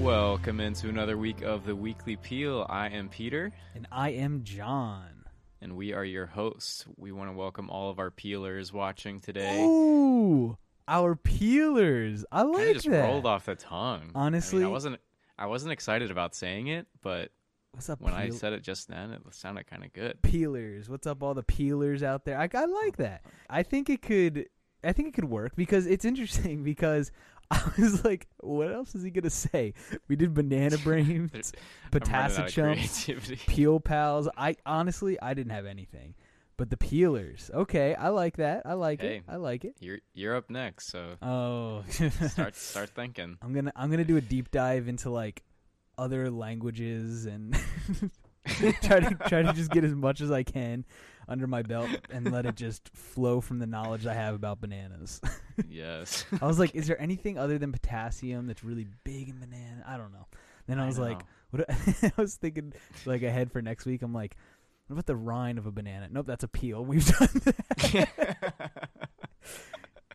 Welcome into another week of the Weekly Peel. I am Peter, And I am John. and we are your hosts. We want to welcome all of our peelers watching today. Ooh, our peelers. I like of just that. rolled off the tongue. I mean, Honestly- I wasn't. I wasn't excited about saying it, but What's up, when I said it just then, it sounded kind of good. peelers? What's up, all the peelers out there? I, I like that. I think it could. I think it could work because it's interesting. Because I was like, what else is he gonna say? We did banana brains, I'm running out of potassichumps, creativity. peel pals. I honestly, I didn't have anything. But the peelers. Okay, I like that. I like Hey. it. I like it. You're you're up next, so Oh, start start thinking. I'm gonna I'm gonna do a deep dive into like other languages and try to try to just get as much as I can under my belt and let it just flow from the knowledge I have about bananas. Yes. I was like, is there anything other than potassium that's really big in banana? I don't know. Then I was like, what? I was thinking like ahead for next week. I'm like, what about the rind of a banana? Nope, that's a peel. We've done that.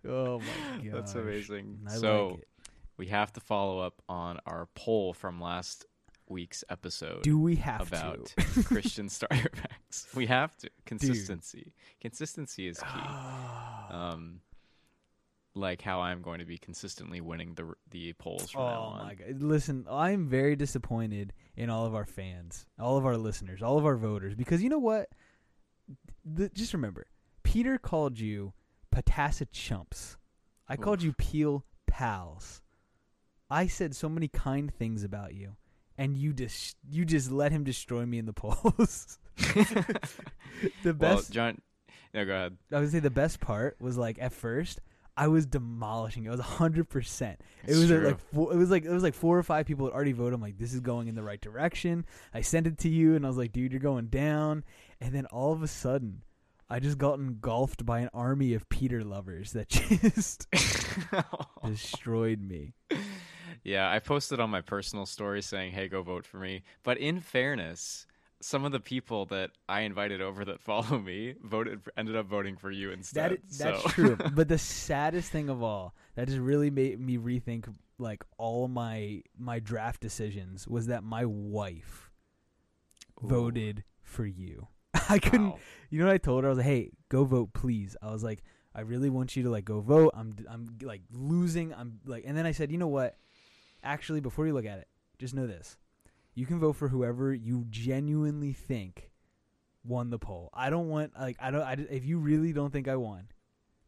oh my god, That's amazing. I so like it. we have to follow up on our poll from last week's episode Do we have about to? Christian starter packs. We have to consistency. Consistency is key. Um, like how I'm going to be consistently winning the the polls from now Oh on. my god! Listen, I'm very disappointed in all of our fans, all of our listeners, all of our voters because you know what? The, just remember, Peter called you potassichumps. I called Oof. you peel pals. I said so many kind things about you, and you just you just let him destroy me in the polls. the well, best John. No, go ahead. I would say the best part was like at first I was demolishing. It was hundred percent. It was uh, like four, it was like it was like four or five people had already voted. I'm like, this is going in the right direction. I sent it to you, and I was like, dude, you're going down. And then all of a sudden, I just got engulfed by an army of Peter lovers that just destroyed me. Yeah, I posted on my personal story saying, "Hey, go vote for me." But in fairness, some of the people that I invited over that follow me voted ended up voting for you instead. That is, that's so. true. But the saddest thing of all that just really made me rethink like all my my draft decisions was that my wife Ooh. voted for you. I couldn't. Wow. You know what I told her? I was like, "Hey, go vote, please." I was like, "I really want you to like go vote. I'm I'm like losing. I'm like." And then I said, "You know what? Actually, before you look at it, just know this: you can vote for whoever you genuinely think won the poll. I don't want like I don't. I, if you really don't think I won,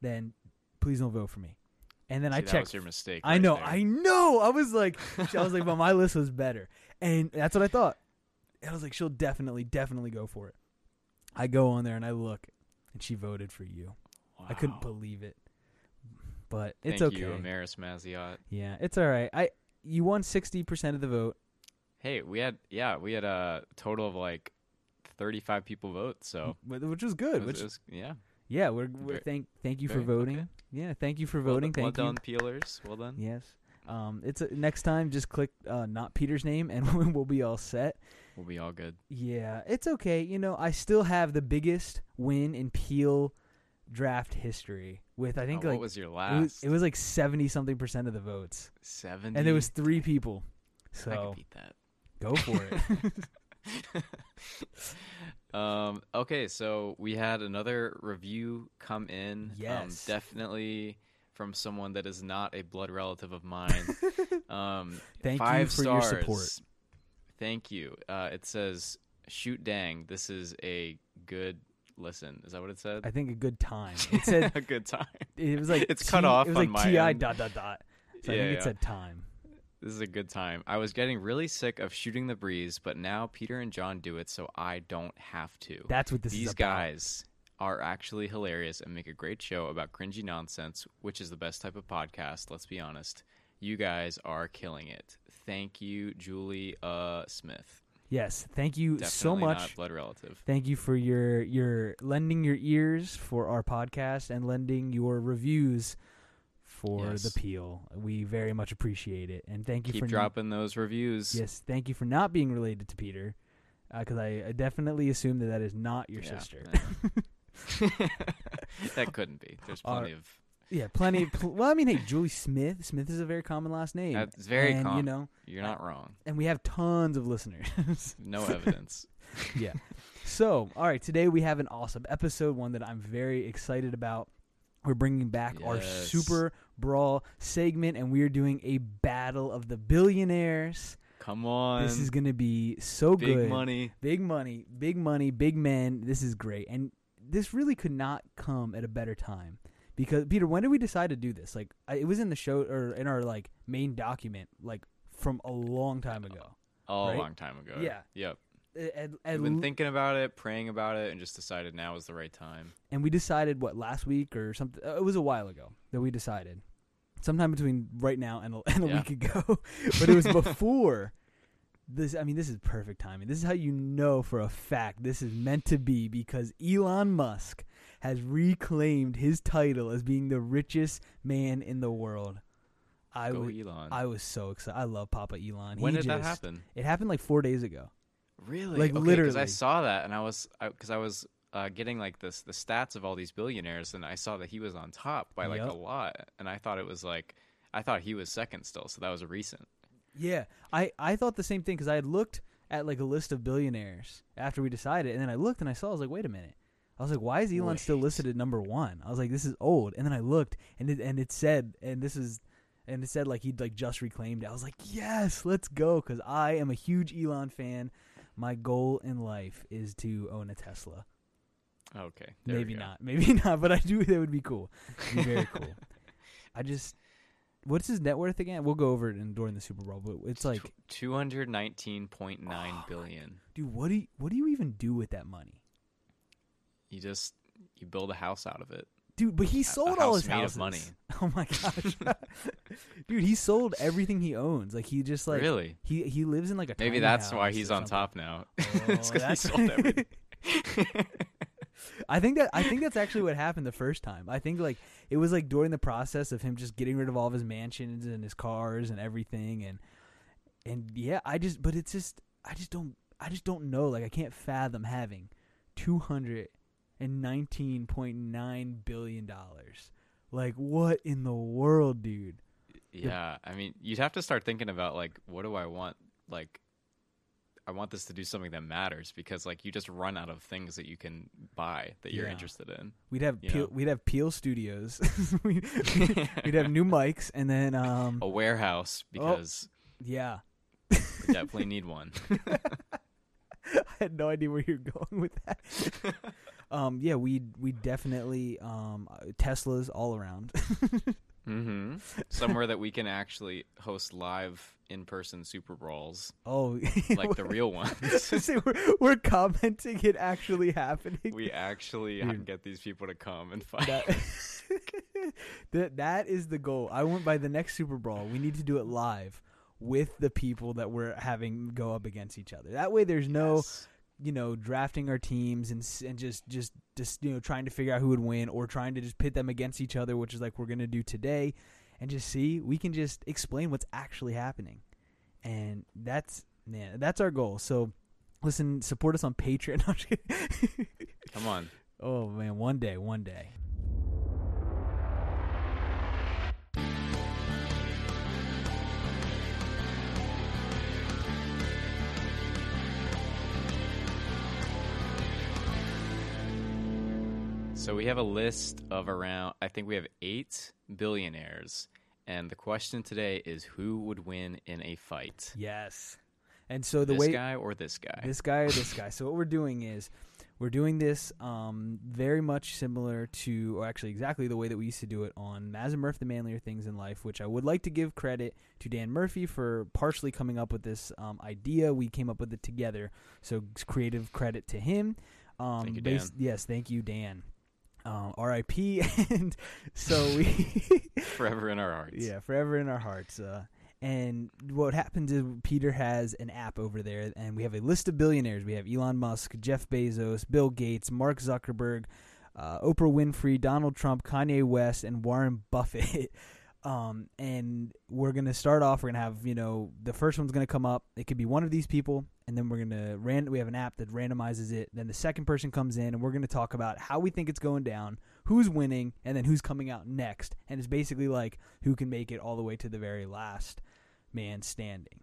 then please don't vote for me." And then See, I that checked. was your mistake. I right know, there. I know. I was like, I was like, but my list was better, and that's what I thought. And I was like, she'll definitely, definitely go for it. I go on there and I look, and she voted for you. I couldn't believe it, but it's Thank okay. you, Amaris Maziot. yeah, it's all right. I you won sixty percent of the vote. Hey, we had yeah, we had a total of like thirty-five people vote. So which was it good. was- which was- yeah, yeah, we're, we're thank thank you for voting. okay. Yeah, thank you for voting. well thank you. done, peelers. Well done. Yes. Um, it's a, next time. Just click uh, not Peter's name, and we'll be all set. We'll be all good. Yeah, it's okay. You know, I still have the biggest win in Peel draft history with I think Oh, like what was your it last? was, it was like seventy something percent of the votes, seventy. and there was three people. So I could beat that. go for it. um, okay, so we had another review come in. Yes. Um, definitely from someone that is not a blood relative of mine. um, Thank you five for your stars. support. Thank you. Uh, it says, "Shoot, dang, this is a good listen." Is that what it said? I think a good time. It said a good time. it was like It's cut T- off It was on like my ti end. dot dot dot. So I Yeah, think it said time. This is a good time. I was getting really sick of shooting the breeze, but now Peter and John do it, so I don't have to. That's what this These guys are actually hilarious and make a great show about cringy nonsense, which is the best type of podcast, let's be honest. You guys are killing it. Thank you, Julie uh, Smith. Yes, thank you Definitely so much. not blood relative. Thank you for your your lending your ears for our podcast and lending your reviews for Yes. the peel. We very much appreciate it, and thank you Keep for dropping those reviews. yes, thank you for not being related to Peter, uh, because I, I definitely assume that that is not your Yeah, sister. that couldn't be. There's plenty of Yeah, plenty. Pl- well, I mean, hey, Julie Smith. Smith is a very common last name. That's very and, common. You know, You're not wrong. and we have tons of listeners. No evidence. yeah. So, all right, today we have an awesome episode, one that I'm very excited about. We're bringing back our Super Brawl segment, and we are doing a battle of the billionaires. Come on. this is going to be so big good. Big money. Big money, big money, big men. This is great. And this really could not come at a better time. Because Peter, when did we decide to do this? Like I, it was in the show or in our like main document like from a long time ago. Oh, Right? a long time ago. Yeah. Yep. At- at- I've been thinking about it, praying about it, and just decided now is the right time. and we decided what last week or something. Uh, it was a while ago that we decided. Sometime between right now and a, and a Yeah. week ago, but it was before this. I mean, this is perfect timing. This is how you know for a fact this is meant to be because Elon Musk has reclaimed his title as being the richest man in the world. I Go wa- Elon. I was so excited. I love Papa Elon. when He did that happen? It happened like four days ago. Really? Like, okay, I saw that, and I was because I, was uh, getting like this the stats of all these billionaires, and I saw that he was on top by like Yep. a lot, and I thought it was like I thought he was second still, so that was a recent. Yeah, I, I thought the same thing because I had looked at like a list of billionaires after we decided, and then I looked and I saw I was like, wait a minute. I was like, why is Elon still listed at number one? I was like, this is old. And then I looked and it and it said and this is and it said like he'd like just reclaimed it. I was like, yes, let's go because I am a huge Elon fan. My goal in life is to own a Tesla. Okay, maybe not, maybe not, but I do. That would be cool. Be very cool. I just, what's his net worth again? We'll go over it in, during the Super Brawl, but it's like two hundred nineteen point nine oh, billion. dude what do you, what do you even do with that money You just you build a house out of it. dude but he sold all house his made houses money. oh my gosh dude he sold everything he owns like he just like really? he he lives in like a Maybe that's why he's on top now. Oh, it's because he sold everything. I think that I think that's actually what happened the first time. I think like it was like during the process of him just getting rid of all of his mansions and his cars and everything and and yeah, I just but it's just I just don't I just don't know like I can't fathom having 219.9 billion dollars. Like what in the world, dude? Yeah, I mean, you'd have to start thinking about like, what do I want? Like, I want this to do something that matters because like you just run out of things that you can buy that you're Yeah. interested in. We'd have Peel, know? we'd have Peel Studios. we'd, we'd have new mics and then um a warehouse Oh. because yeah. we definitely need one. I had no idea where you're going with that. Um, yeah, we we definitely um Teslas all around. hmm Somewhere that we can actually host live in-person Super Brawls. oh, like the real ones. Say we're, we're commenting it actually happening. we actually Dude. get these people to come and fight. that, that that is the goal. I want by the next Super Brawl, we need to do it live with the people that we're having go up against each other. That way, there's no Yes. You know drafting our teams and and just just just you know trying to figure out who would win or trying to just pit them against each other, which is like we're gonna do today, and just see we can just explain what's actually happening, and that's man that's our goal. So listen, support us on Patreon. No, I'm just kidding. Come on. oh man, one day, one day. So we have a list of around, I think we have eight billionaires. And the question today is who would win in a fight? Yes, and so the this way guy or this guy? this guy or this guy. So what we're doing is we're doing this um, very much similar to, or actually exactly the way that we used to do it on Maz and Murph, the manlier things in life. Which I would like to give credit to Dan Murphy for partially coming up with this um, idea. We came up with it together, so creative credit to him. Um, Thank you, based- yes, thank you, Dan. Um, R.I.P. and so we Forever in our hearts. yeah, forever in our hearts. Uh, and what happens is Peter has an app over there, and we have a list of billionaires. We have Elon Musk, Jeff Bezos, Bill Gates, Mark Zuckerberg, uh, Oprah Winfrey, Donald Trump, Kanye West, and Warren Buffett. Um, and we're gonna start off. We're gonna have you know the first one's gonna come up. It could be one of these people, and then we're gonna ran. We have an app that randomizes it. Then the second person comes in, and we're gonna talk about how we think it's going down, who's winning, and then who's coming out next. And it's basically like who can make it all the way to the very last man standing.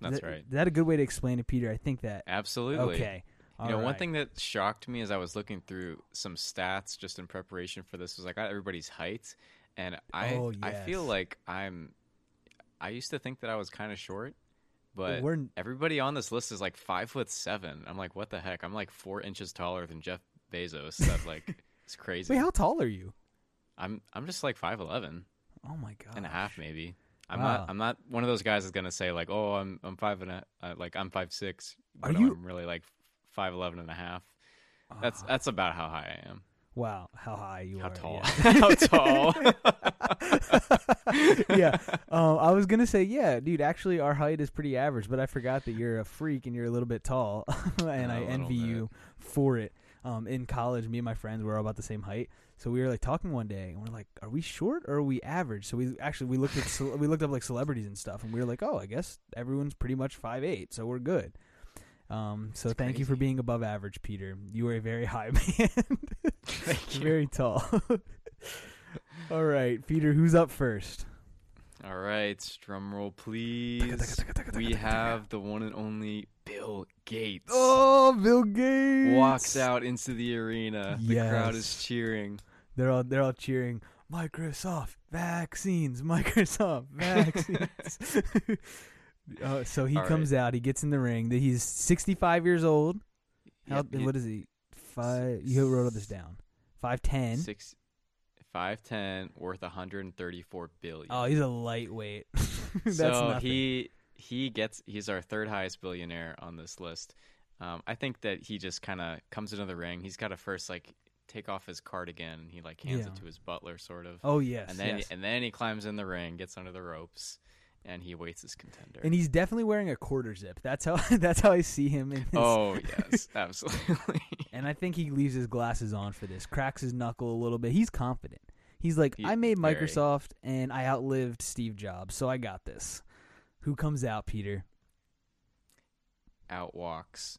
That's that- right. Is that a good way to explain it, Peter? I think that. Absolutely. Okay. You know, All one thing that shocked me as I was looking through some stats just in preparation for this was I got everybody's height, and I Oh, I feel like I'm. I used to think that I was kind of short, but we're everybody on this list is like five foot seven. I'm like, what the heck? I'm like four inches taller than Jeff Bezos. That like it's crazy. wait. How tall are you? I'm I'm just like five eleven Oh my god. and a half maybe. I'm Wow. not I'm not one of those guys that's gonna say like, oh, I'm I'm five and a uh, like I'm five six. Are you- I'm really like five eleven and a half. That's Ah, that's about how high I am. Wow. How high you How are? tall? yeah. how tall? yeah. Um, I was gonna say, yeah, dude. Actually, our height is pretty average, but I forgot that you're a freak and you're a little bit tall, and I envy bit. you for it. Um, in college, me and my friends were all about the same height, so we were like talking one day, and we're like, "Are we short or are we average?" So we actually we looked at ce- we looked up like celebrities and stuff, and we were like, "Oh, I guess everyone's pretty much five eight, so we're good." Um, so That's thank you for being above average, Peter. You are a very high man. Thank you. very tall. all right, Peter. Who's up first? All right, drum roll, please. We have the one and only Bill Gates. Oh, Bill Gates Walks out into the arena. The crowd is cheering. They're all they're all cheering. Microsoft vaccines. Microsoft vaccines. uh, so he All comes out. He gets in the ring. That he's 65 years old. How, Yep, what is he? Five. You wrote this down. Five ten. Six, five ten, worth 134 billion. Oh, he's a lightweight. That's so nothing. he he gets he's our third highest billionaire on this list. Um, I think that he just kind of comes into the ring. He's got to first like take off his cardigan. and He like hands Yeah. it to his butler, sort of, Oh yes. and then yes. and then he climbs in the ring, gets under the ropes, and he waits his contender. and he's definitely wearing a quarter zip. That's how that's how I see him in this. oh yes, absolutely. And I think he leaves his glasses on for this. Cracks his knuckle a little bit. He's confident. He's like, He- I made very. Microsoft and I outlived Steve Jobs, so I got this. Who comes out, Peter? Out walks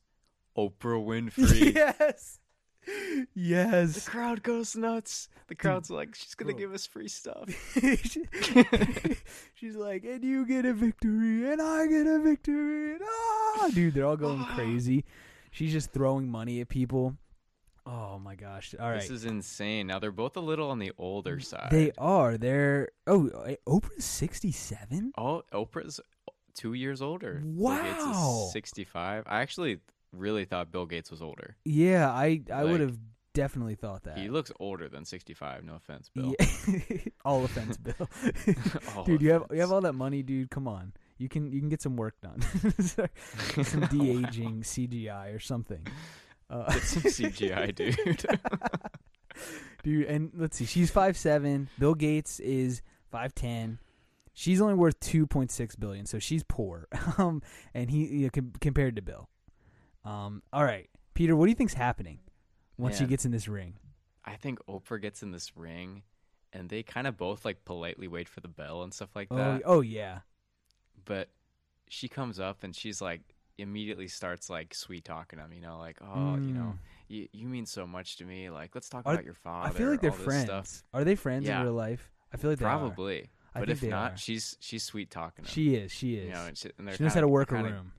Oprah Winfrey. yes. The crowd goes nuts. The crowd's like, she's gonna give us free stuff. She's like, and you get a victory, and I get a victory. And ah, dude, they're all going crazy. She's just throwing money at people. Oh my gosh! All right, This is insane. Now they're both a little on the older side. they are. They're oh, eh, Oprah's sixty-seven. Oh, Oprah's two years older. Bill Gates Wow. is 65. I actually really thought Bill Gates was older. Yeah, I I Like, would have definitely thought that. He looks older than 65. No offense, Bill. Yeah. all offense, Bill. All dude, you have you have all that money, dude. Come on, you can you can get some work done, some de aging CGI or something. Uh, Get some CGI, dude. dude. And let's see, she's five seven. Bill Gates is five ten. She's only worth two point six billion, so she's poor. Um, and he you know, com- compared to Bill. Um, all right, Peter, what do you think's happening once she Man. gets in this ring? I think Oprah gets in this ring, and they kind of both like politely wait for the bell and stuff like Oh, that. oh yeah, But she comes up and she's like immediately starts like sweet talking him. You know, like oh, you know, Mm. you you mean so much to me. Like let's talk Are- about your father. I feel like they're all this friends. Stuff. Are they friends Yeah. in real life? I feel like they are. Probably. I But think if they not, are. she's she's sweet talking him. She is. She is. you know, and she, and they're she knows how to kinda- work a kinda- room.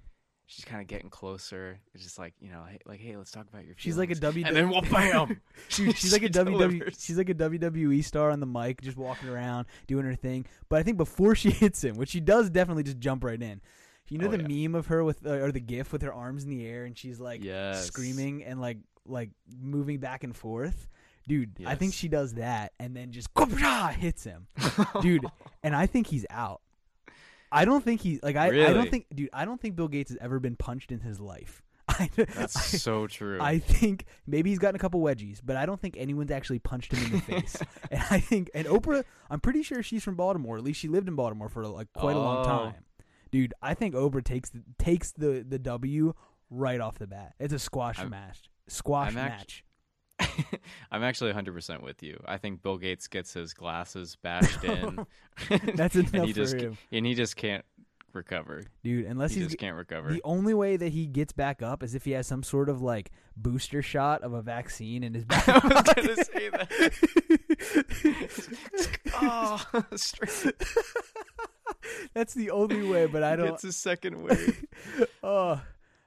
She's kind of getting closer. It's just like you know, hey, like hey, let's talk about your. She's like a feelings. W. and then well, bam. Dude, she's like a WWE. She's like a WWE star on the mic, just walking around doing her thing. But I think before she hits him, which she does, definitely just jump right in. You know Oh, the yeah. meme of her with, uh, or the gif with her arms in the air and she's like Yes. screaming and like like moving back and forth. Dude, I think she does that and then just hits him, dude. And I think he's out. I don't think he like I. I don't think, dude. I don't think Bill Gates has ever been punched in his life. I, That's I- so true. I think maybe he's gotten a couple wedgies, but I don't think anyone's actually punched him in the face. and I think, and Oprah, I'm pretty sure she's from Baltimore. At least she lived in Baltimore for like quite a long Oh. time. Dude, I think Oprah takes the, takes the the W right off the bat. It's a squash I'm- match. Squash I'm match. I'm actually 100% with you. I think Bill Gates gets his glasses bashed in. That's and enough he for just him. and he just can't recover. dude. Unless he he's just can't recover. the only way that he gets back up is if he has some sort of like booster shot of a vaccine in his back. I was gonna say that. oh, straight That's the only way, but I don't. It's a second wave. oh,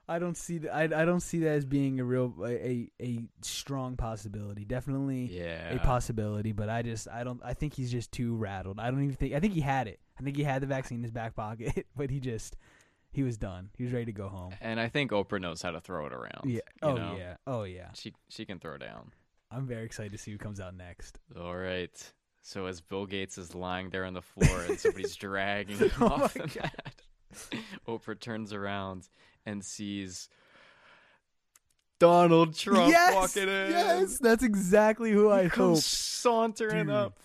I don't see that. I, I don't see that as being a real a a, strong possibility. Definitely Yeah. a possibility, but I just I don't. I think he's just too rattled. I don't even think. I think he had it. I think he had the vaccine in his back pocket, but he just he was done. He was ready to go home. and I think Oprah knows how to throw it around. Yeah. you Oh know? yeah. Oh yeah. She she can throw down. I'm very excited to see who comes out next. All right. So as Bill Gates is lying there on the floor and somebody's dragging oh him Oh off the mat, Oprah turns around and sees Donald Trump yes, walking in. yes, that's exactly who I hope, sauntering Dude, up.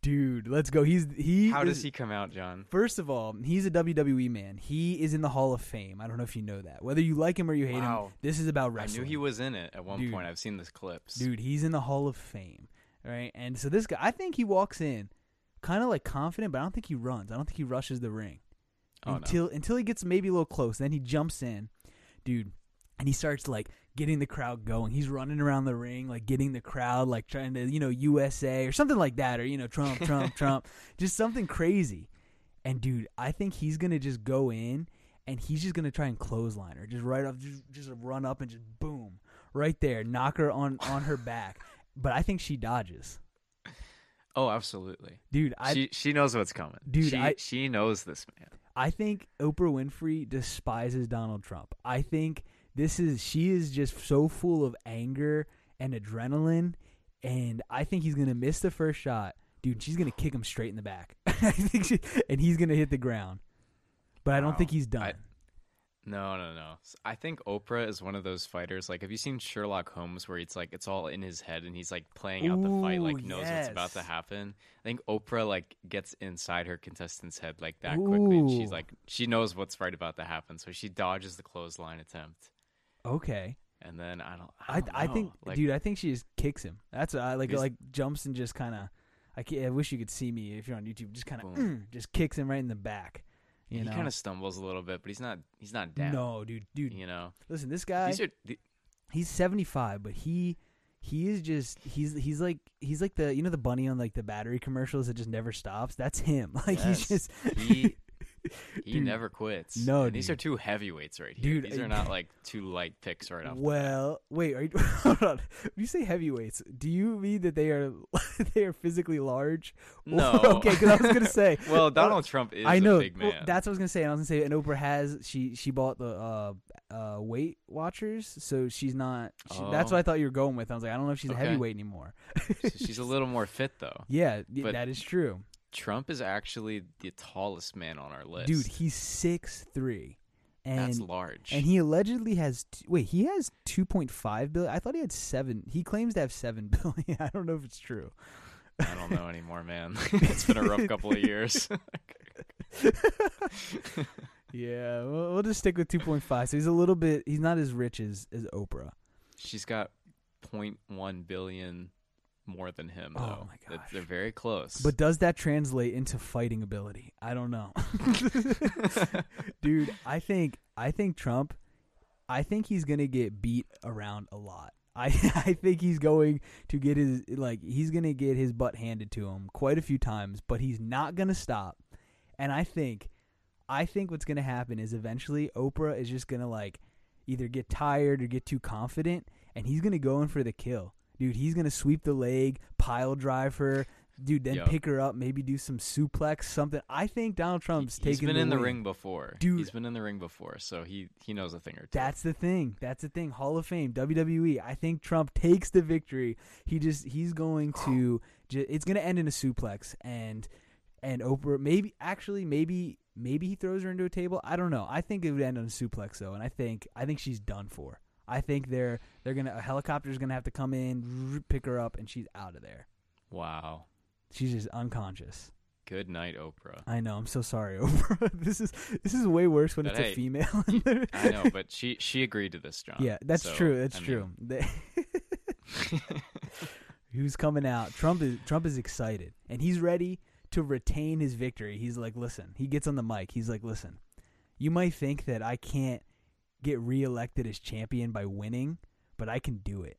dude. Let's go. He's he. How is- does he come out, John? First of all, he's a WWE man. He is in the Hall of Fame. I don't know if you know that. Whether you like him or you hate Wow. him, this is about wrestling. I knew he was in it at one Dude. point. I've seen this clips. Dude, he's in the Hall of Fame, right? And so this guy, I think he walks in kind of like confident, but I don't think he runs. I don't think he rushes the ring Oh, no. until until he gets maybe a little close. Then he jumps in, dude, and he starts like getting the crowd going. He's running around the ring, like getting the crowd, like trying to you know USA or something like that, or you know Trump, Trump, Trump, just something crazy. And dude, I think he's gonna just go in and he's just gonna try and clothesline her, just right off, just, just run up and just boom, right there, knock her on on her back. But I think she dodges, Oh, absolutely. dude. I she she knows what's coming. Dude, she, I- she knows this man. I think Oprah Winfrey despises Donald Trump. I think this is she is just so full of anger and adrenaline, and I think he's gonna miss the first shot, dude. She's gonna kick him straight in the back. I think, she, and he's gonna hit the ground. But I don't think he's done. I- No, no, no. I think Oprah is one of those fighters. Like, have you seen Sherlock Holmes, where it's like it's all in his head and he's like playing out the fight, Ooh, like knows what's about to happen. I think Oprah like gets inside her contestant's head like that quickly, and she's like she knows what's right about to happen, so she dodges the clothesline attempt, okay, and then I don't. I, I don't I, know. think, like, dude, I think she just kicks him. That's what I like. Like jumps and just kind of. I, I wish you could see me if you're on YouTube. Just kind of Boom. just kicks him right in the back. You he kind of stumbles a little bit, but he's not. He's not down. no, dude, dude. you know. Listen, this guy. These are he's 75 but he he is just he's he's like he's like the you know the bunny on like the battery commercials that just never stops that's him like he's just he he Dude, never quits. no, these are two heavyweights right here. Dude, these are not like two light picks right off. well wait are you, hold on when you say heavyweights do you mean that they are they are physically large no. okay because i was gonna say well, Donald Trump is I know. a big well, man. that's what I was gonna say. And I was gonna say, and Oprah has she she bought the uh uh Weight Watchers, so she's not. She, That's Oh. what I thought you were going with. I was like, I don't know if she's Okay. a heavyweight anymore. So she's a little more fit though. Yeah, But- that is true. Trump is actually the tallest man on our list. Dude, he's six three, and that's large. and he allegedly has t- wait he has two point five billion. I thought he had seven. He claims to have seven billion. I don't know if it's true. I don't know anymore, man. it's been a rough couple of years. Yeah, we'll, we'll just stick with two point five. So he's a little bit. He's not as rich as as Oprah. She's got 0.1 billion more than him. Oh Though. my gosh. They're very close. But does that translate into fighting ability? I don't know. Dude, I think I think Trump I think he's going to get beat around a lot. I I think he's going to get his like he's going to get his butt handed to him quite a few times, but he's not going to stop. And I think I think what's going to happen is eventually Oprah is just going to like either get tired or get too confident and he's going to go in for the kill. Dude, he's going to sweep the leg, pile drive her, dude, then pick her up, maybe do some suplex, something. I think Donald Trump's He- he's taking been in the ring before. Dude. He's been in the ring before, so he he knows a thing or two. That's the thing. That's the thing. Hall of Fame, WWE. I think Trump takes the victory. He just he's going to. It's going to end in a suplex, and and Oprah maybe actually maybe maybe he throws her into a table. I don't know. I think it would end on a suplex though, and I think I think she's done for. I think they're they're gonna a helicopter's gonna have to come in, pick her up, and she's out of there. wow. She's just unconscious. Good night, Oprah. I know. I'm so sorry, Oprah. this is this is way worse when But it's hey, a female. I know, but she she agreed to this, John. Yeah, that's So, true. That's I true. Who's coming out. Trump is Trump is excited and he's ready to retain his victory. He's like, listen, he gets on the mic. He's like, listen, you might think that I can't get reelected as champion by winning, but I can do it.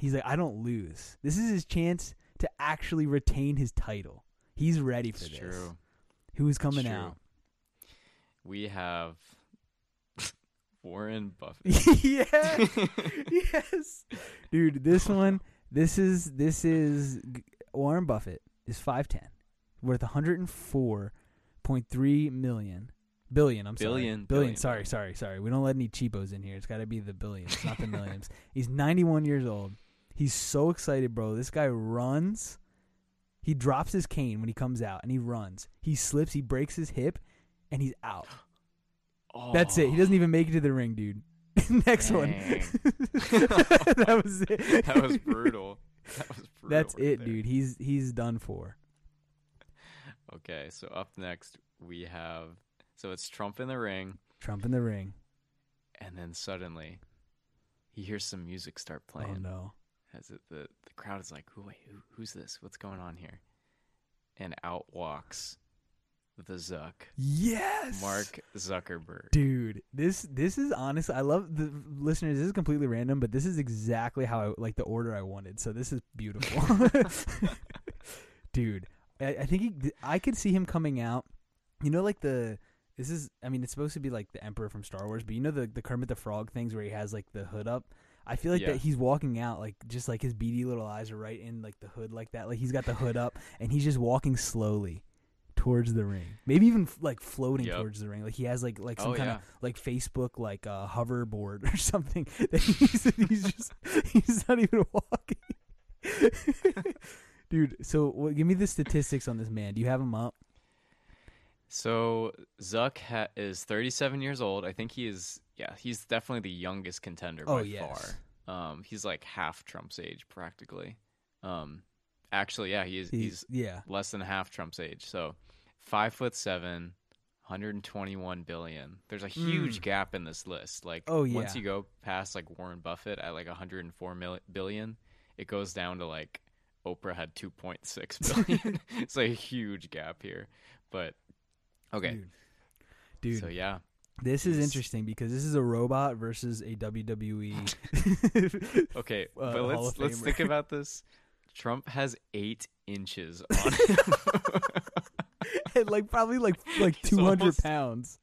He's like, I don't lose. This is his chance to actually retain his title. He's ready for It's this. true. Who's coming out? We have Warren Buffett. yeah. yes. Dude, this one, this is this is Warren Buffett is 5'10, worth 104.3 million billion, I'm sorry. Billion, Billion, billion, sorry, billion. sorry, sorry. We don't let any cheapos in here. It's got to be the billions, not the millions. He's 91 years old. He's so excited, bro. This guy runs. He drops his cane when he comes out and he runs. He slips, he breaks his hip and he's out. That's it. He doesn't even make it to the ring, dude. Next one. That was it. that was brutal. That was brutal. That's right it, there. dude. He's he's done for. Okay, so up next we have so it's Trump in the ring, Trump in the ring. and then suddenly he hears some music start oh, playing. Oh no. As it, the the crowd is like, "Who? Wait, who, who's this? What's going on here?" And out walks the Zuck, Yes. Mark Zuckerberg. Dude, this this is honest. I love the listeners. This is completely random, but this is exactly how I like the order I wanted. So this is beautiful, dude. I, I think he, I could see him coming out. You know, like the this is. I mean, it's supposed to be like the Emperor from Star Wars, but you know the the Kermit the Frog things where he has like the hood up. I feel like Yeah. that he's walking out like just like his beady little eyes are right in like the hood like that. Like he's got the hood up and he's just walking slowly towards the ring. Maybe even f- like floating Yep. towards the ring. Like he has like like some oh kind yeah, of like Facebook like uh, hoverboard or something that he's he's just he's not even walking. Dude, so what, give me the statistics on this man. Do you have him up? So Zuck ha- is 37 years old. I think he is. Yeah, he's definitely the youngest contender Oh, by yes. far. Um, he's like half Trump's age practically. Um, actually, yeah, he is. He's, He's, yeah. less than half Trump's age. So five foot seven, 121 billion. There's a huge Mm. gap in this list. Like, Oh, yeah. once you go past like Warren Buffett at like 104 mil- billion, it goes down to like Oprah had 2.6 billion. it's like a huge gap here. But okay, Dude. Dude, so yeah, this is interesting because this is a robot versus a WWE. okay, Uh, but let's let's think about this. Trump has eight inches on him. and like probably like like 200 pounds.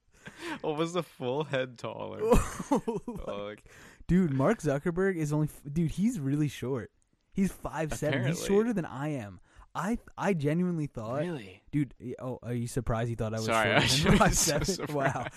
Almost a full head taller. Oh, like, dude, Mark Zuckerberg is only f- dude. He's really short. He's five seven. He's shorter than I am. I I genuinely thought, really? dude. Oh, are you surprised? You thought I was Sorry, I than was so 5'7"? Wow.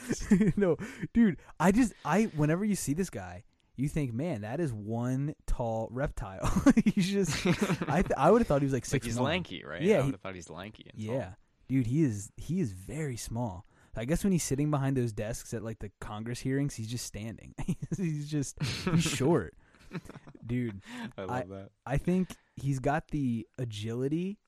no, dude. I just I whenever you see this guy, you think, man, that is one tall reptile. he's just. I th- I would have thought he was like Like six. he's lanky, right? Yeah, I would have thought he's lanky. And tall. Yeah, dude, he is he is very small. I guess when he's sitting behind those desks at like the Congress hearings, he's just standing. he's just he's short, dude. I love that. I think he's got the agility.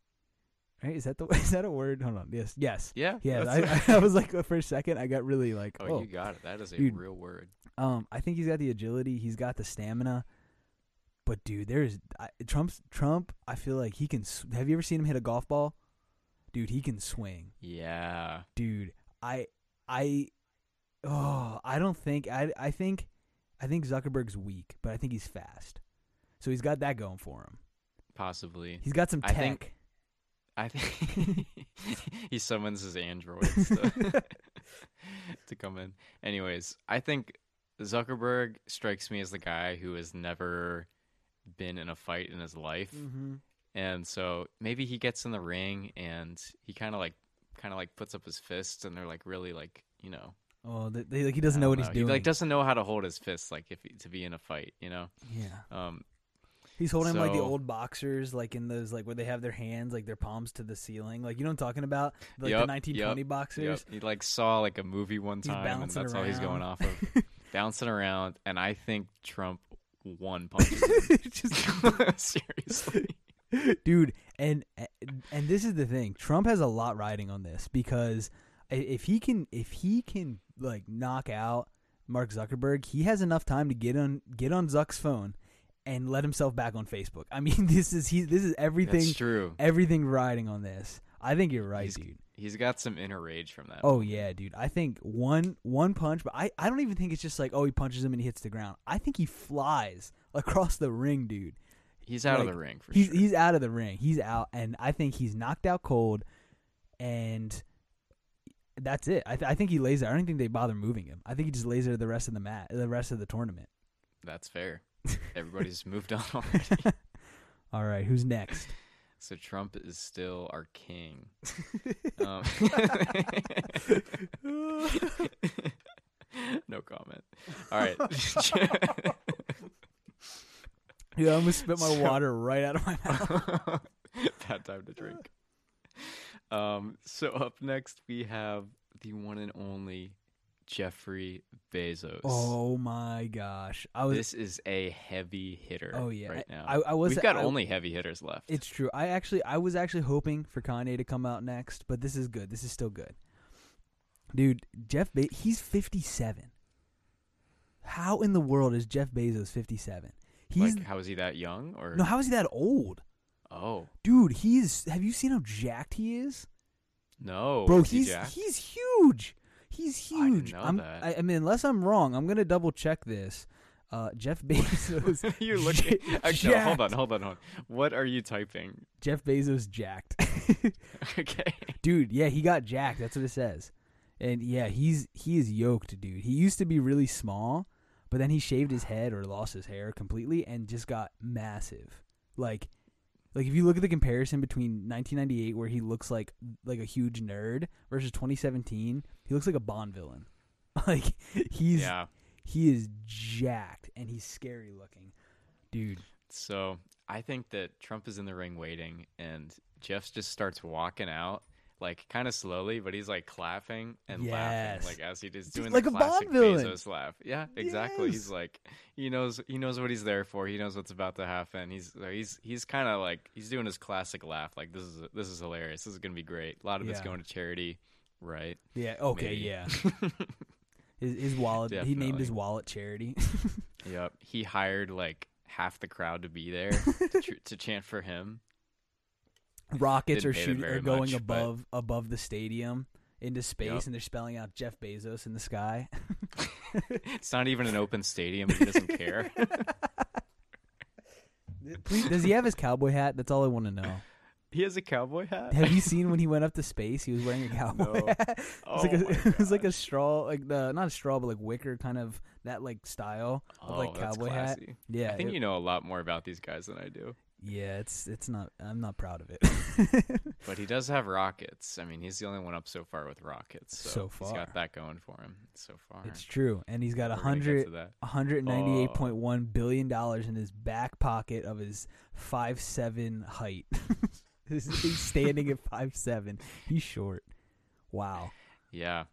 Right? Is that the is that a word? Hold on. Yes, yes, Yeah. yeah. that's- I, I was like for a second, I got really like, oh, oh, you got it. That is a Dude. real word. um. I think he's got the agility. He's got the stamina. But dude, there's I, Trump's Trump. I feel like he can. Have you ever seen him hit a golf ball? Dude, he can swing. Yeah. dude i i oh i don't think i i think i think zuckerberg's weak but i think he's fast so he's got that going for him Possibly. he's got some I think- I think he summons his androids to, to come in. Anyways, I think Zuckerberg strikes me as the guy who has never been in a fight in his life. mm-hmm. And so maybe he gets in the ring and he kind of like kind of like puts up his fists and they're like really like, you know, oh they, they, like he doesn't know what he's doing He like doesn't know how to hold his fists like if he, to be in a fight, you know. yeah Um he's holding like the old boxers like in those like where they have their hands like their palms to the ceiling like you know what i'm talking about like Yup, the 1920 yup, boxers Yep. He like saw like a movie one time, and that's all he's going off of, bouncing around. And I think Trump one punches. Just- Seriously, dude and and this is the thing trump has a lot riding on this because if he can if he can like knock out mark zuckerberg he has enough time to get on get on zuck's phone and let himself back on Facebook. I mean, this is he. This is everything. That's true. Everything riding on this. I think you're right, He's- dude. He's got some inner rage from that. Oh yeah, dude. I think one one punch, but I, I don't even think it's just like oh he punches him and he hits the ground. I think he flies across the ring, dude. he's out like, of the ring for he's sure. he's out of the ring. He's out, and I think he's knocked out cold, and that's it. I th- I think he lays there. I don't think they bother moving him. I think he just lays there the rest of the mat, the rest of the tournament. That's fair. Everybody's moved on already. All right, who's next? So Trump is still our king. Um, no comment. All right. Yeah, I'm gonna spit my So- water right out of my mouth. Bad time to drink. Um, so up next we have the one and only Jeffrey Bezos. Oh my gosh, I was. this is a heavy hitter. oh yeah, right now. I, I was. We've got I- only heavy hitters left. It's true. I actually, I was actually hoping for Kanye to come out next, but this is good. This is still good, dude. Jeff, Be- he's fifty-seven. How in the world is Jeff Bezos fifty-seven? He's like, how is he that young? Or no. How is he that old, oh dude? He's. Have you seen how jacked he is, no, bro? is he He's jacked? He's huge. I I'm, that. I, I mean, unless I'm wrong, I'm gonna double check this. Uh, Jeff Bezos. You're looking. Actually, no, hold on, hold on, hold on. What are you typing? Jeff Bezos jacked. okay. dude yeah he got jacked that's what it says and yeah he's he is yoked dude he used to be really small but then he shaved his head or lost his hair completely and just got massive like like if you look at the comparison between 1998 where he looks like like a huge nerd versus 2017 he looks like a bond villain like he's Yeah. he is jacked and he's scary looking dude So I think that Trump is in the ring waiting, and Jeff just starts walking out, like kind of slowly, but he's like clapping and Yes. laughing, like as he is doing like the a classic Bond villain. Bezos laugh. Yeah, exactly. He's like, he knows, he knows what he's there for. He knows what's about to happen. He's, uh, he's, he's kind of like, he's doing his classic laugh. Like this is, this is hilarious. This is gonna be great. A lot of it's going to charity, right? yeah okay Maybe. yeah his, his wallet he named his wallet charity Yep. He hired like half the crowd to be there to, to chant for him. rockets Didn't are shooting are going much, but- above above the stadium into space Yup. and they're spelling out Jeff Bezos in the sky. It's not even an open stadium. He doesn't care. Please, does he have his cowboy hat? That's all I want to know. He has a cowboy hat. Have you seen when he went up to space? He was wearing a cowboy No. hat. It was like Oh a, it was like a straw, like the not a straw, but like wicker kind of that like style of Oh, like that's cowboy hat. Yeah, I think it- you know a lot more about these guys than I do. yeah. It's it's not. I'm not proud of it. But he does have rockets. I mean, he's the only one up so far with rockets. So, So he's got that going for him so far. it's true, and he's got a We're gonna get hundred to that. 198.1 billion dollars in his back pocket of his five seven height. He's standing at five seven. He's short. Wow, Yeah.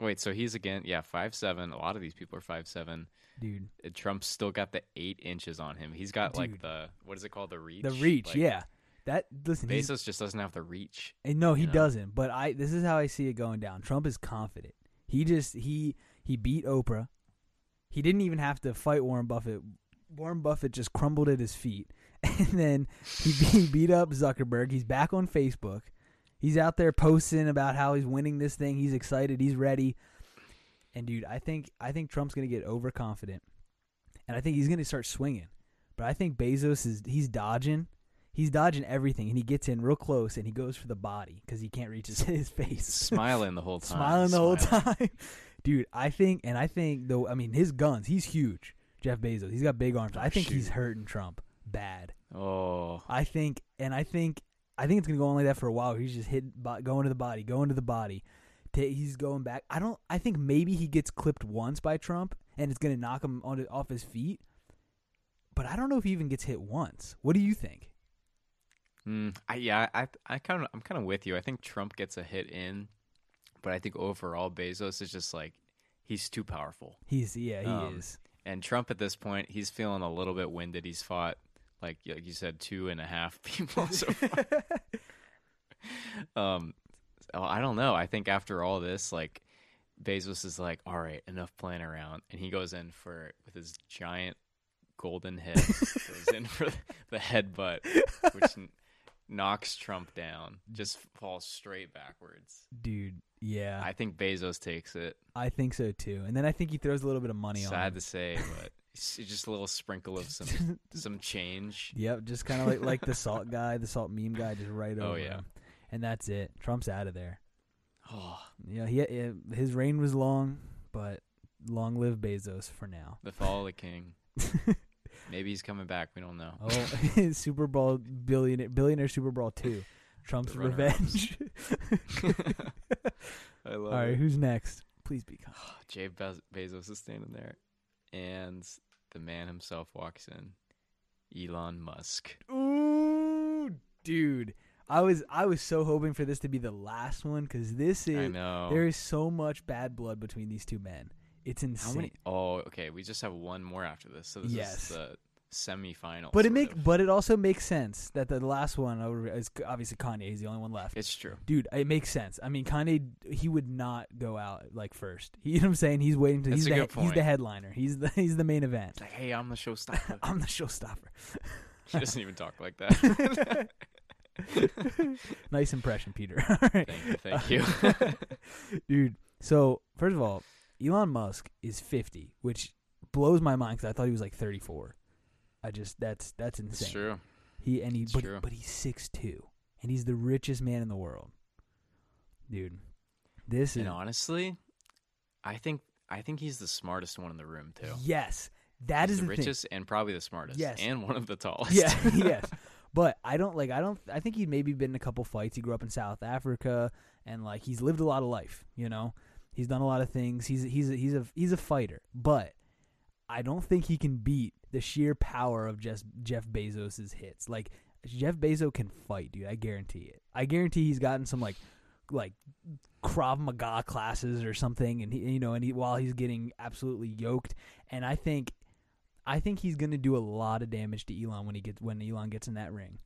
Wait, so he's again? Yeah, five seven. A lot of these people are five seven. dude. Trump's still got the eight inches on him. He's got like the what is it called? The reach. The reach, Like, yeah. That listen, Bezos just doesn't have the reach. and no, he know? doesn't. But I, this is how I see it going down. Trump is confident. He just he he beat Oprah. He didn't even have to fight Warren Buffett. Warren Buffett just crumbled at his feet, and then he, he beat up Zuckerberg. He's back on Facebook. He's out there posting about how he's winning this thing. He's excited. He's ready. And dude, I think I think Trump's gonna get overconfident, and I think he's gonna start swinging. But I think Bezos is he's dodging. He's dodging everything, and he gets in real close, and he goes for the body because he can't reach his, his face. Smiling the whole time. Smiling the whole time, dude. I think, and I think though, I mean, his guns. He's huge. Jeff Bezos. He's got big arms. Oh, I think he's hurting Trump bad. Oh, I think, and I think, I think it's gonna go on like that for a while. He's just hitting, going to the body, going to the body. He's going back. I don't. I think maybe he gets clipped once by Trump, and it's gonna knock him on off his feet. But I don't know if he even gets hit once. What do you think? Mm, I, yeah, I, I kind of, I'm kind of with you. I think Trump gets a hit in, but I think overall Bezos is just like he's too powerful. He's yeah, he Um, is. And Trump at this point, he's feeling a little bit winded. He's fought like like you said, two and a half people so far. um, I don't know. I think after all this, like Bezos is like, all right, enough playing around, and he goes in for with his giant golden head goes in for the headbutt, which n- knocks Trump down, just falls straight backwards. Dude, yeah, I think Bezos takes it. I think so too. And then I think he throws a little bit of money on. Sad to say, but just a little sprinkle of some some change. Yep, just kind of like like the salt guy, the salt meme guy, just right over. Oh, over yeah. him, and that's it. Trump's out of there. Oh, Yeah, he, his reign was long, but long live Bezos for now. the fall of the king. Maybe he's coming back. We don't know. Oh, Super Brawl billionaire billionaire Super Brawl two, Trump's revenge. I love All right, it. who's next? Please be kind. Jay Bez- Bezos is standing there, and the man himself walks in, Elon Musk. Ooh, dude, I was I was so hoping for this to be the last one because this I is know. there is so much bad blood between these two men. It's insane. many? Oh, okay. We just have one more after this, so this Yes. is the semifinal. But it make of. but it also makes sense that the last one is obviously Kanye. He's the only one left. It's true. Dude, it makes sense. I mean, Kanye, he would not go out like first. You know what I'm saying? He's waiting to. That's he's a the good he's the headliner. He's the he's the main event. It's like, hey, I'm the showstopper. I'm the showstopper. he doesn't even talk like that. nice impression, Peter. All right. thank you. Thank uh, you. dude. So first of all, Elon Musk is 50, which blows my mind because I thought he was like 34. I just that's that's insane. it's true. He and he It's but, true. but he's six two, and he's the richest man in the world, dude. This is And honestly, I think I think he's the smartest one in the room too. yes, that he's is the, the, richest and probably the smartest. Yes. and one of the tallest. Yeah, yes. But I don't like. I don't. I think he'd maybe been in a couple fights. He grew up in South Africa, and like he's lived a lot of life. You know, he's done a lot of things. He's he's a, he's a he's a fighter, but I don't think he can beat the sheer power of just Jeff Bezos's hits. Like Jeff Bezos can fight, dude. I guarantee it. I guarantee he's gotten some like like Krav Maga classes or something, and he, you know, and he while he's getting absolutely yoked, and I think, I think he's gonna do a lot of damage to Elon when he gets when Elon gets in that ring,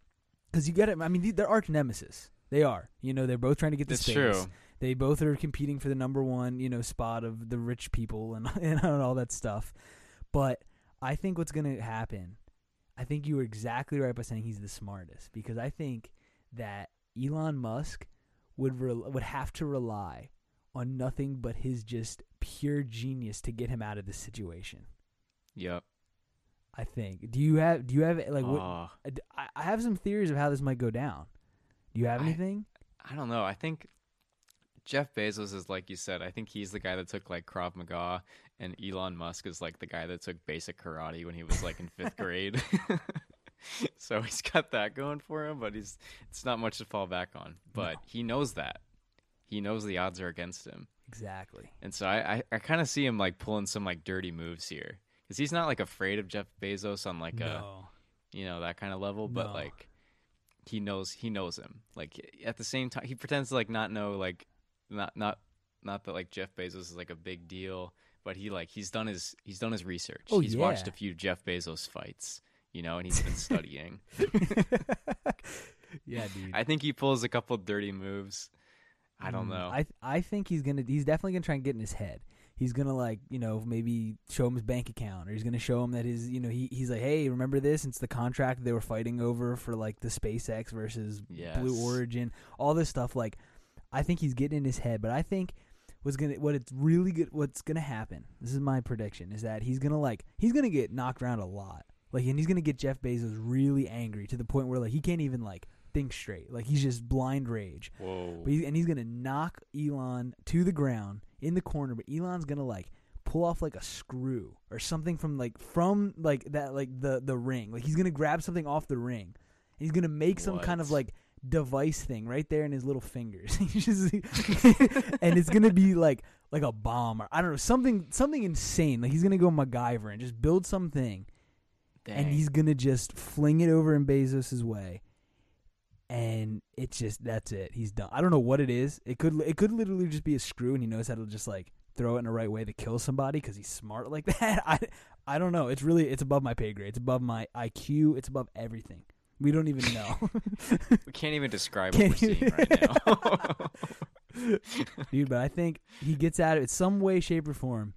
because you get it. I mean, they're arch nemesis. They are. You know, they're both trying to get the It's space. true. They both are competing for the number one, you know, spot of the rich people and and all that stuff. But I think what's going to happen, I think you were exactly right by saying he's the smartest because I think that Elon Musk would re- would have to rely on nothing but his just pure genius to get him out of this situation. Yep. I think. Do you have do you have like what I I have some theories of how this might go down. Do you have I- anything? I don't know. I think Jeff Bezos is like you said. I think he's the guy that took like Krav Maga, and Elon Musk is like the guy that took basic karate when he was like in fifth grade. so he's got that going for him, but he's it's not much to fall back on. But No. he knows that. He knows the odds are against him, exactly. and so I I, I kind of see him like pulling some like dirty moves here because he's not like afraid of Jeff Bezos on like a you know that kind of level but No. like he knows he knows him like at the same time he pretends to like not know like not not not that like jeff bezos is like a big deal but he like he's done his he's done his research Oh, he's watched a few jeff bezos fights you know and he's been studying yeah, dude. i think he pulls a couple dirty moves i don't Mm, know I I think he's gonna he's definitely gonna try and get in his head. He's gonna like you know maybe show him his bank account, or he's gonna show him that his you know he he's like hey remember this? It's the contract they were fighting over for like the SpaceX versus Yes. Blue Origin, all this stuff. Like I think he's getting in his head, but I think what's gonna what it's really good what's gonna happen. This is my prediction is that he's gonna like he's gonna get knocked around a lot. Like and he's gonna get Jeff Bezos really angry to the point where like he can't even like think straight. Like he's just blind rage. whoa But he's, and he's gonna knock Elon to the ground in the corner. But Elon's gonna like pull off like a screw or something from like from like that like the the ring. Like he's gonna grab something off the ring. And he's gonna make some kind of like device thing right there in his little fingers. And it's gonna be like like a bomb or I don't know something something insane. Like he's gonna go MacGyver and just build something and he's gonna just fling it over in Bezos's way, and it's just that's it. He's done. I don't know what it is. It could it could literally just be a screw, and he knows how to just like throw it in the right way to kill somebody because he's smart like that. I I don't know. It's really it's above my pay grade. It's above my IQ. It's above everything. We don't even know, we can't even describe what we're Can't seeing right now dude. But I think he gets out of it some way, shape, or form.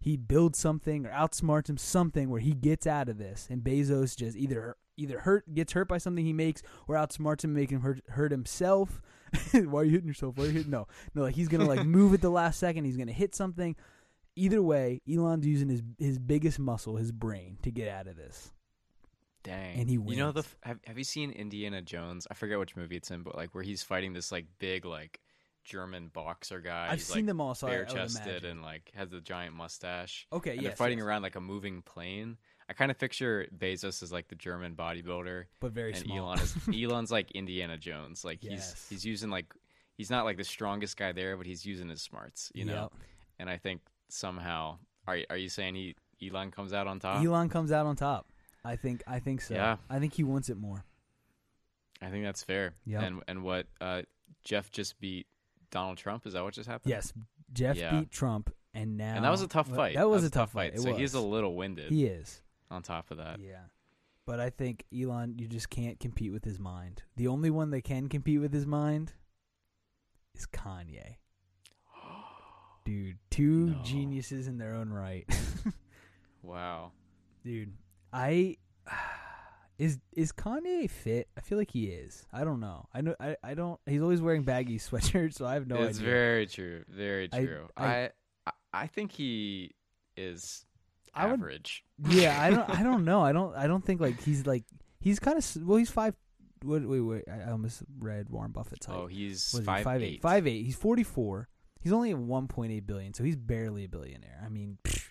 he builds something or outsmarts him something where he gets out of this, and Bezos just either either hurt gets hurt by something he makes or outsmarts him, making him hurt, hurt himself. Why are you hitting yourself? Why are you hitting? No, no, like he's gonna like move at the last second. He's gonna hit something. Either way, Elon's using his his biggest muscle, his brain, to get out of this. Dang. And he You know the f- have have you seen Indiana Jones? I forget which movie it's in, but like where he's fighting this like big like German boxer guy. I've he's, seen like, them all, so bare chested and like has a giant mustache. Okay, yes, they're fighting yes. around like a moving plane. I kind of picture Bezos as like the German bodybuilder, but very and small. Elon is Elon's like Indiana Jones. Like Yes. he's he's using like he's not like the strongest guy there, but he's using his smarts, you know. Yep. And I think somehow are are you saying he Elon comes out on top? Elon comes out on top. I think. I think so. Yeah. I think he wants it more. I think that's fair. Yep. And and what uh, Jeff just beat Donald Trump. Is that what just happened? Yes, Jeff Yeah. beat Trump, and now And that was a tough fight. That was a tough fight. So was. he's a little winded. he is. on top of that. Yeah. But I think Elon, you just can't compete with his mind. The only one that can compete with his mind is Kanye. Dude, two No. geniuses in their own right. Wow. Dude, I is is Kanye fit? I feel like he is. I don't know. I know I, I don't he's always wearing baggy sweatshirts, so I have no it's idea. It's very true. Very true. I- I, I I think he is I would- average. yeah, I don't I don't know. I don't I don't think like he's like he's kind of well he's 5 wait wait wait I almost read Warren Buffett's height. oh, he's What is he, five, five eight. eight. Five eight. He's forty four. He's only at one point eight billion, so he's barely a billionaire. I mean, psh,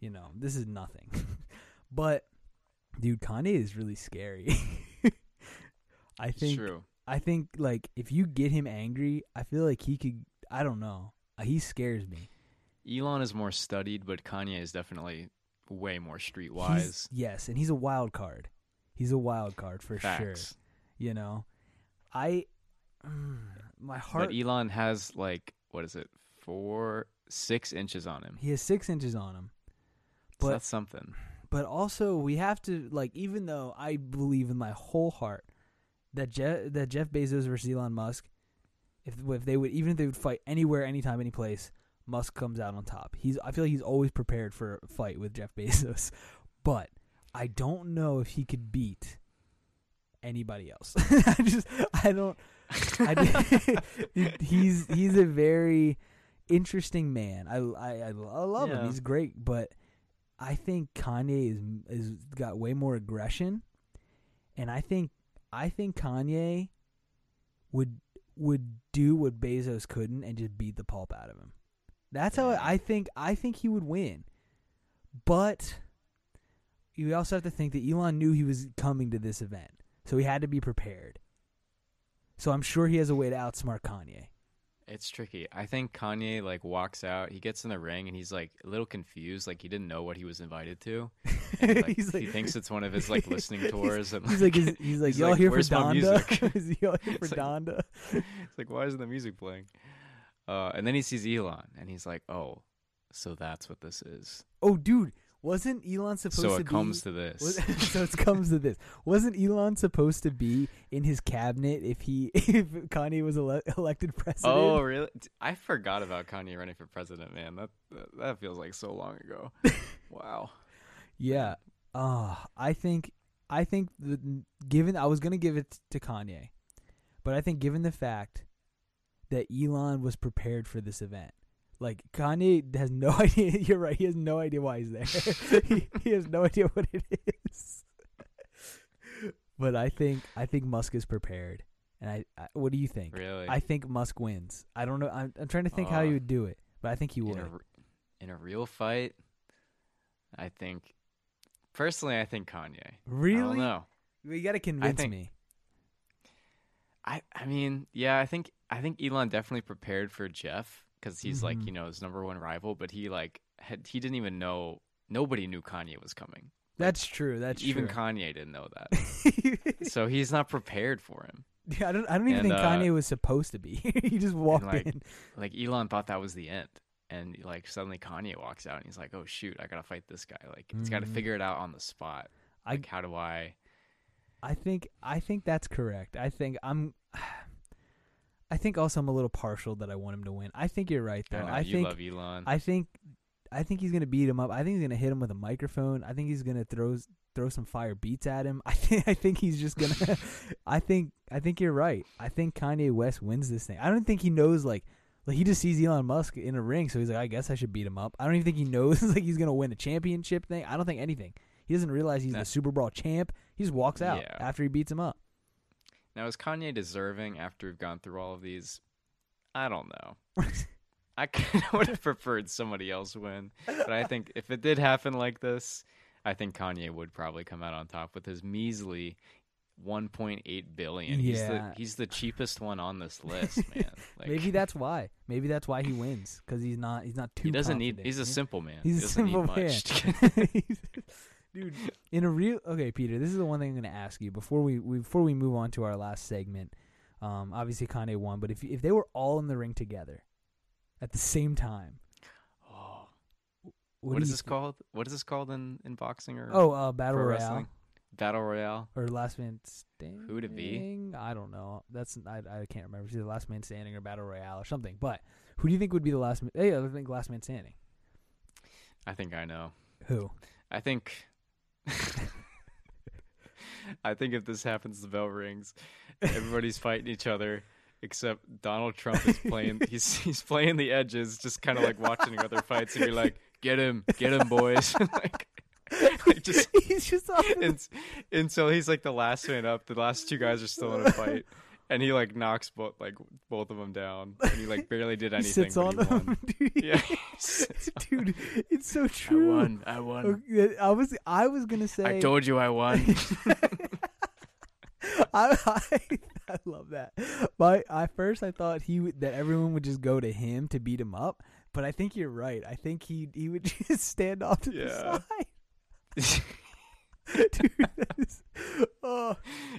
you know, this is nothing. but dude, Kanye is really scary. I think true. I think like if you get him angry, I feel like he could I don't know. Uh, He scares me. Elon is more studied, but Kanye is definitely way more streetwise. yes, and he's a wild card. He's a wild card for sure. You know, I mm, my heart. But Elon has like what is it? Four, six inches on him. he has six inches on him. so that's something. But also we have to like even though I believe in my whole heart that Jeff that Jeff Bezos versus Elon Musk, if if they would even if they would fight anywhere, anytime, any place, Musk comes out on top. He's I feel like he's always prepared for a fight with Jeff Bezos, but I don't know if he could beat anybody else. I just I don't. I, he's he's a very interesting man. I I I, I love him. He's great, but I think Kanye is is got way more aggression, and I think I think Kanye would would do what Bezos couldn't and just beat the pulp out of him. That's how I think I think he would win. But you also have to think that Elon knew he was coming to this event, so he had to be prepared. So I'm sure he has a way to outsmart Kanye. It's tricky. I think Kanye like walks out, he gets in the ring and he's like a little confused, like he didn't know what he was invited to. And, like, he's he thinks it's one of his like listening tours and He's like, is, he's like, y'all here for "Where's Donda? music?" is y'all here for It's like- Donda? it's like why isn't the music playing? Uh, and then he sees Elon and he's like, "Oh, so that's what this is." Oh, dude, wasn't Elon supposed So to it comes to this. was- so it comes to this. Wasn't Elon supposed to be in his cabinet if he if Kanye was ele- elected president? Oh, really? I forgot about Kanye running for president, man. That that, that feels like so long ago. wow. Yeah. Uh, I think I think the, given I was gonna give it to Kanye, but I think given the fact that Elon was prepared for this event, like Kanye has no idea. You're right. He has no idea why he's there. he, he has no idea what it is. but I think I think Musk is prepared, and I, I what do you think? Really? I think Musk wins. I don't know. I'm, I'm trying to think how he Uh, would do it, but I think he in would. in a real fight, I think personally, I think Kanye. I really? don't. You got to convince think- me. I I mean, yeah, I think I think Elon definitely prepared for Jeff because he's like Mhm. you know his number one rival, but he like had he didn't even know nobody knew Kanye was coming. That's true. That's even true. Kanye didn't know that, so he's not prepared for him. Yeah, I don't. I don't even And, think uh, Kanye was supposed to be. he just walked like, in. Like Elon thought that was the end, and like suddenly Kanye walks out and he's like, "Oh shoot, I gotta fight this guy." Like he's got to figure it out on the spot. I- Like how do I? I think. I think that's correct. I think I'm. I think also I'm a little partial that I want him to win. I think you're right though. I know I you think. love Elon. I think. I think he's gonna beat him up. I think he's gonna hit him with a microphone. I think he's gonna throw throw some fire beats at him. I think I think he's just gonna. I think I think you're right. I think Kanye West wins this thing. I don't think he knows like like he just sees Elon Musk in a ring, so he's like, I guess I should beat him up. I don't even think he knows like he's gonna win a championship thing. I don't think anything. He doesn't realize he's Nah. the Super Brawl champ. He just walks out Yeah. after he beats him up. Now, is Kanye deserving after we've gone through all of these? I don't know. I kind of would have preferred somebody else win, but I think if it did happen like this, I think Kanye would probably come out on top with his measly 1.8 billion. He's the Yeah. he's the cheapest one on this list, man. Like, Maybe that's why. Maybe that's why he wins because he's not he's not too. he doesn't need. He's a simple man. He's he a doesn't simple need man. Much. to- He's- Dude, in a real okay, Peter. This is the one thing I'm going to ask you before we, we before we move on to our last segment. Um, obviously Kanye won, but if if they were all in the ring together at the same time, oh, what, what do is you this think? called? What is this called in in boxing or Oh, uh, battle royale wrestling? Battle royale. or last man standing. Who'd it be? I don't know. That's I I can't remember. It's either last man standing or battle royale or something. But who do you think would be the last? Hey, I think last man standing. I think I know. Who? I think. I think if this happens, the bell rings. Everybody's fighting each other, except Donald Trump is playing. He's he's playing the edges, just kind of like watching other fights, and you're like, "Get him, get him, boys!" like, like just he's just the- and, until he's like the last man up. The last two guys are still in a fight, and he like knocks both like both of them down, and he like barely did anything. he anything. sits but on he them. Dude, Yeah, he sits on- dude, it's so true. I won. I won. Okay, I was I was gonna say I told you I won. I, I I love that. But I first I thought he would, that everyone would just go to him to beat him up, but I think you're right. I think he he would just stand off to Yeah. the side. Dude, is, oh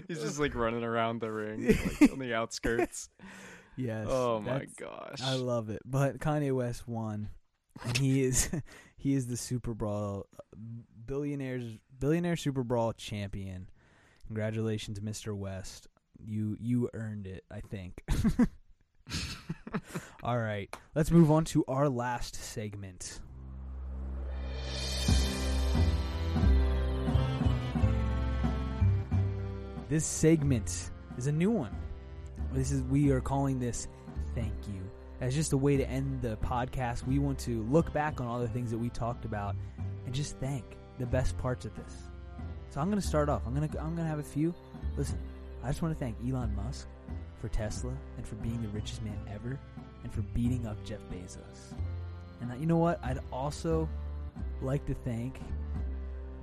He's just like running around the ring, like, on the outskirts. yes. oh my gosh! I love it. But Kanye West won, and he is he is the Super Bowl billionaires billionaire Super Brawl champion. Congratulations, Mr. West. You you earned it. I think. All right, let's move on to our last segment. This segment is a new one. This is we are calling this thank you. As just a way to end the podcast, we want to look back on all the things that we talked about and just thank the best parts of this. So I'm going to start off. I'm going to I'm going to have a few. Listen, I just want to thank Elon Musk for Tesla and for being the richest man ever and for beating up Jeff Bezos. And uh, you know what? I'd also like to thank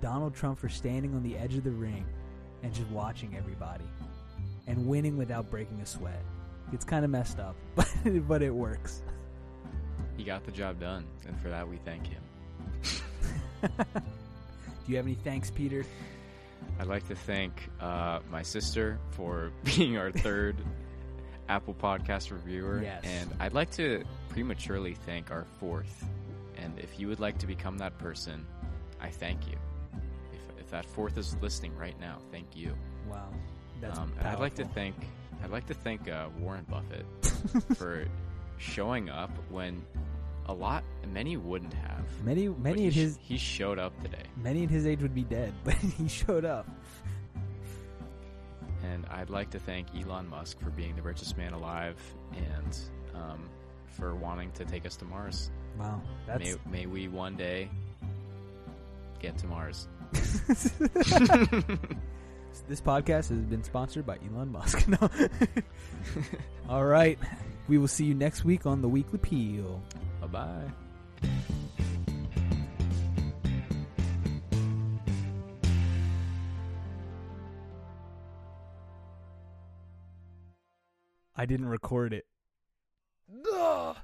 Donald Trump for standing on the edge of the ring and just watching everybody and winning without breaking a sweat. It's kind of messed up, but but it works. he got the job done, and for that we thank him. Do you have any thanks, Peter? I'd like to thank uh, my sister for being our third Apple Podcast reviewer, Yes. and I'd like to prematurely thank our fourth. And if you would like to become that person, I thank you. If, that fourth is listening right now, thank you. Wow, that's Um, and I'd like to thank I'd like to thank uh, Warren Buffett for showing up when a lot many wouldn't have. many many he at his he showed up today, many at his age would be dead, but he showed up. and I'd like to thank Elon Musk for being the richest man alive and um, for wanting to take us to Mars. Wow, that's May may we one day get to Mars. this podcast has been sponsored by Elon Musk. No. All right, we will see you next week on the Weekly Peel. bye bye. I didn't record it. Ugh.